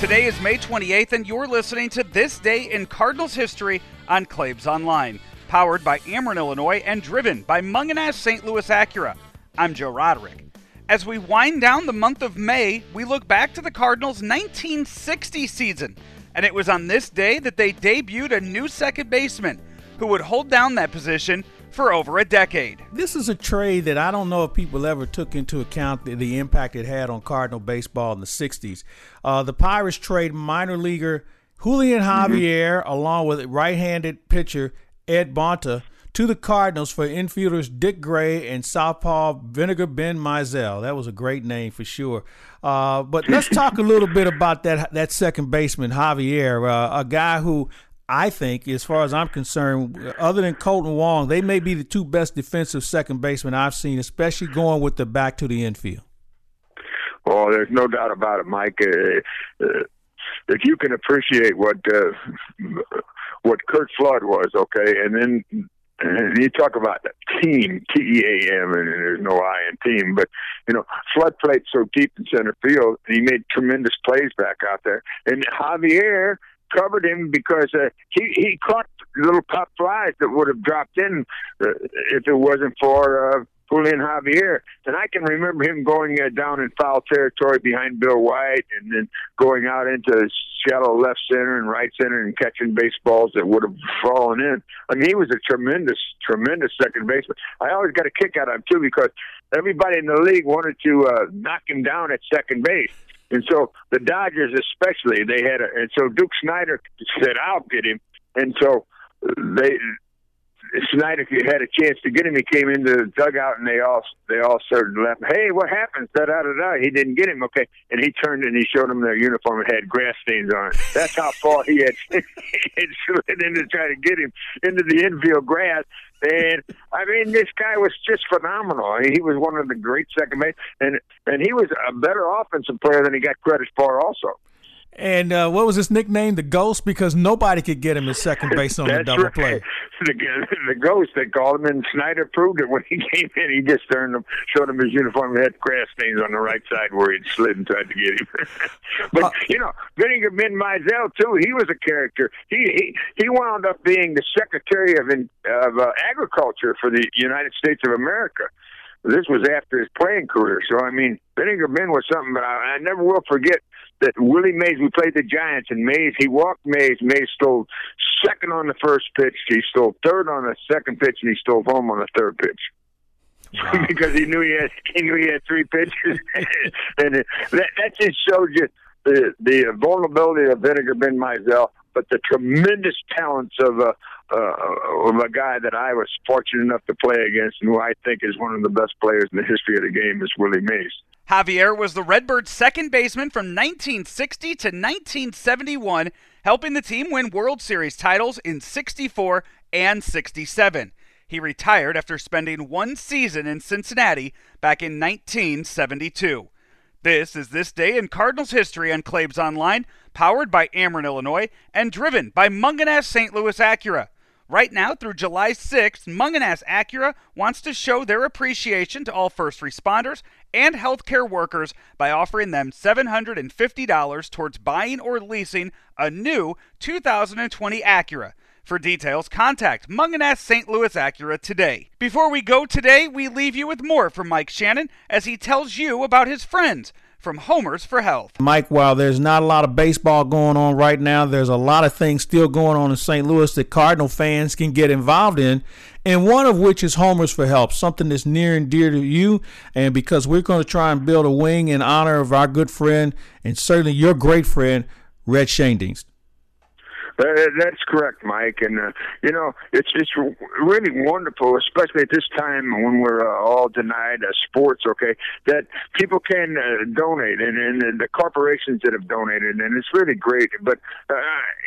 Today is May 28th, and you're listening to This Day in Cardinals History on Claibs Online, powered by Ameren, Illinois, and driven by Mungenast St. Louis Acura. I'm Joe Roderick. As we wind down the month of May, we look back to the Cardinals' 1960 season, and it was on this day that they debuted a new second baseman who would hold down that position for over a decade. This is a trade that I don't know if people ever took into account the, the impact it had on Cardinal baseball in the 60s. Uh, the Pirates trade minor leaguer Julian mm-hmm. Javier mm-hmm. along with right handed pitcher Ed Bauta to the Cardinals for infielders Dick Gray and southpaw Vinegar Bend Mizell. That was a great name for sure. Uh, but let's talk a little bit about that that second baseman Javier, uh, a guy who I think, as far as I'm concerned, other than Kolten Wong, they may be the two best defensive second basemen I've seen, especially going with the back to the infield. Well, there's no doubt about it, Mike. Uh, uh, if you can appreciate what uh, what Curt Flood was, okay, and then and you talk about team, T E A M, and there's no I in team, but you know, Flood played so deep in center field, he made tremendous plays back out there. And Javier covered him because uh, he he caught little pop flies that would have dropped in uh, if it wasn't for uh, Julian Javier. And I can remember him going uh, down in foul territory behind Bill White, and then going out into shallow left center and right center and catching baseballs that would have fallen in. I mean, he was a tremendous, tremendous second baseman. I always got a kick out of him too because everybody in the league wanted to uh, knock him down at second base. And so the Dodgers, especially, they had a, and so Duke Snider said, "I'll get him." And so they Snider had a chance to get him. He came into the dugout, and they all they all started laughing. Hey, what happened? Da da da da. He didn't get him. Okay, and he turned and he showed them their uniform and had grass stains on it. That's how far he had, he had slid in to try to get him into the infield grass. And I mean, this guy was just phenomenal. He was one of the great second base, and and he was a better offensive player than he got credit for. Also, and uh, what was his nickname? The Ghost, because nobody could get him at second base on the double right. play. The, the Ghost, they called him, and Snider proved it when he came in. He just turned him, showed him his uniform, he had grass stains on the right side where he'd slid and tried to get him. but uh, you know, Vinegar Bend Mizell too. He was a character. He he he wound up being the Secretary of of uh, Agriculture for the United States of America this was after his playing career. So I mean, Vinegar Bend was something, but I, I never will forget that Willie Mays, we played the Giants, and Mays, he walked Mays. Mays stole second on the first pitch, he stole third on the second pitch, and he stole home on the third pitch. Wow. because he knew he had he knew he had three pitches, and that that just shows you the the vulnerability of Vinegar Bend Mizell, but the tremendous talents of a uh, of a guy that I was fortunate enough to play against, and who I think is one of the best players in the history of the game, is Willie Mays. Javier was the Redbirds' second baseman from 1960 to 1971, helping the team win World Series titles in 64 and 67. He retired after spending one season in Cincinnati back in 1972. This is This Day in Cardinals History on Claibs Online, powered by Ameren, Illinois, and driven by Mungenast St. Louis Acura. Right now, through July 6th, Mungenast Acura wants to show their appreciation to all first responders and healthcare workers by offering them $750 towards buying or leasing a new 2020 Acura. For details, contact Mungenast St. Louis Acura today. Before we go today, we leave you with more from Mike Shannon as he tells you about his friends from Homers for Health. Mike, while there's not a lot of baseball going on right now, there's a lot of things still going on in St. Louis that Cardinal fans can get involved in, and one of which is Homers for Health, something that's near and dear to you. And because we're going to try and build a wing in honor of our good friend and certainly your great friend, Red Schoendienst. That's correct, Mike. And uh, you know, it's it's really wonderful, especially at this time when we're uh, all denied uh, sports. Okay, that people can uh, donate, and, and the corporations that have donated, and it's really great. But uh,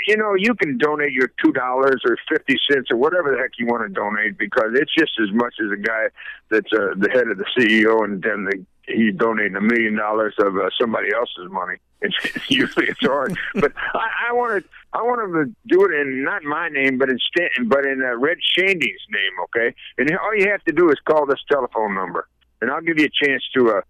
you know, you can donate your two dollars or fifty cents or whatever the heck you want to donate because it's just as much as a guy that's uh, the head of the CEO and then the he's donating a million dollars of uh, somebody else's money. It's, usually it's hard, but I, I want to I want him to do it in not my name, but in Stanton, but in uh, Red Schoendienst's name. Okay, and all you have to do is call this telephone number, and I'll give you a chance to uh,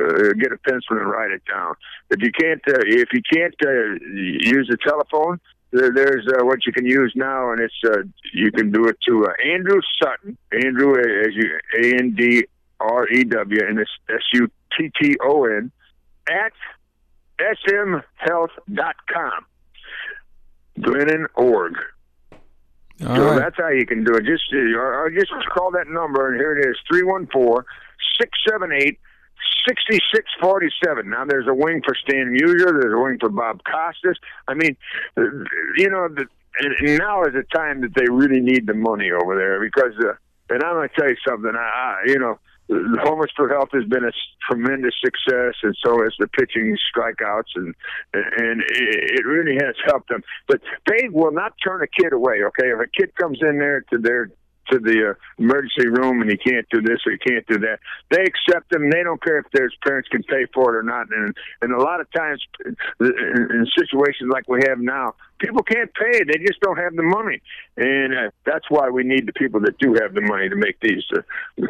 uh, get a pencil and write it down. If you can't, uh, if you can't uh, use the telephone, there, there's uh, what you can use now, and it's uh, you can do it to uh, Andrew Sutton. Andrew, as you A N D R E W, and it's S U T T O N at ssmhealth.com. Glennon org. All so right. that's how you can do it. Just uh, or just call that number, and here it is: three one four six seven eight. 6647. Now there's a wing for Stan Musial. There's a wing for Bob Costas. I mean, uh, you know, the, and now is the time that they really need the money over there because, uh, and I'm going to tell you something. I, I, you know, Homers for Health has been a tremendous success, and so has the pitching strikeouts, and and it really has helped them. But they will not turn a kid away. Okay, if a kid comes in there to their to the uh, emergency room and he can't do this or he can't do that. They accept them. They don't care if their parents can pay for it or not. And and a lot of times, in, in situations like we have now, people can't pay. They just don't have the money, and uh, that's why we need the people that do have the money to make these uh,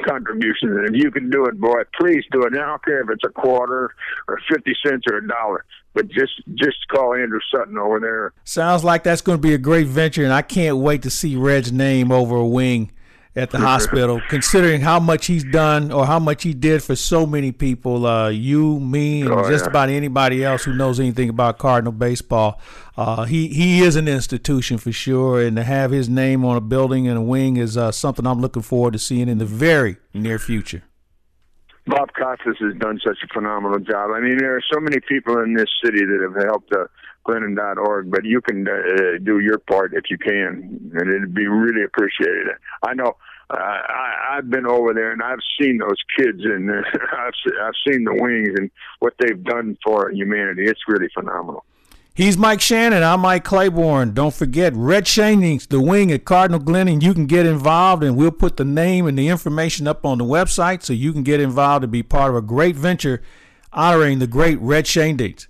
contributions. And if you can do it, boy, please do it. I don't care if it's a quarter or fifty cents or a dollar but just just call Andrew Sutton over there. Sounds like that's going to be a great venture, and I can't wait to see Red's name over a wing at the hospital. Considering how much he's done or how much he did for so many people, uh, you, me, and Oh, just yeah. about anybody else who knows anything about Cardinal baseball. Uh, he he is an institution for sure, and to have his name on a building and a wing is uh, something I'm looking forward to seeing in the very near future. Bob Costas has done such a phenomenal job. I mean, there are so many people in this city that have helped uh, Glennon.org, but you can uh, do your part if you can, and it'd be really appreciated. I know. Uh, I, I've been over there and I've seen those kids and uh, I've I've seen the wings and what they've done for humanity. It's really phenomenal. He's Mike Shannon. I'm Mike Claiborne. Don't forget Red Schoendienst wing at Cardinal Glennon, and you can get involved. And we'll put the name and the information up on the website so you can get involved and be part of a great venture honoring the great Red Schoendienst.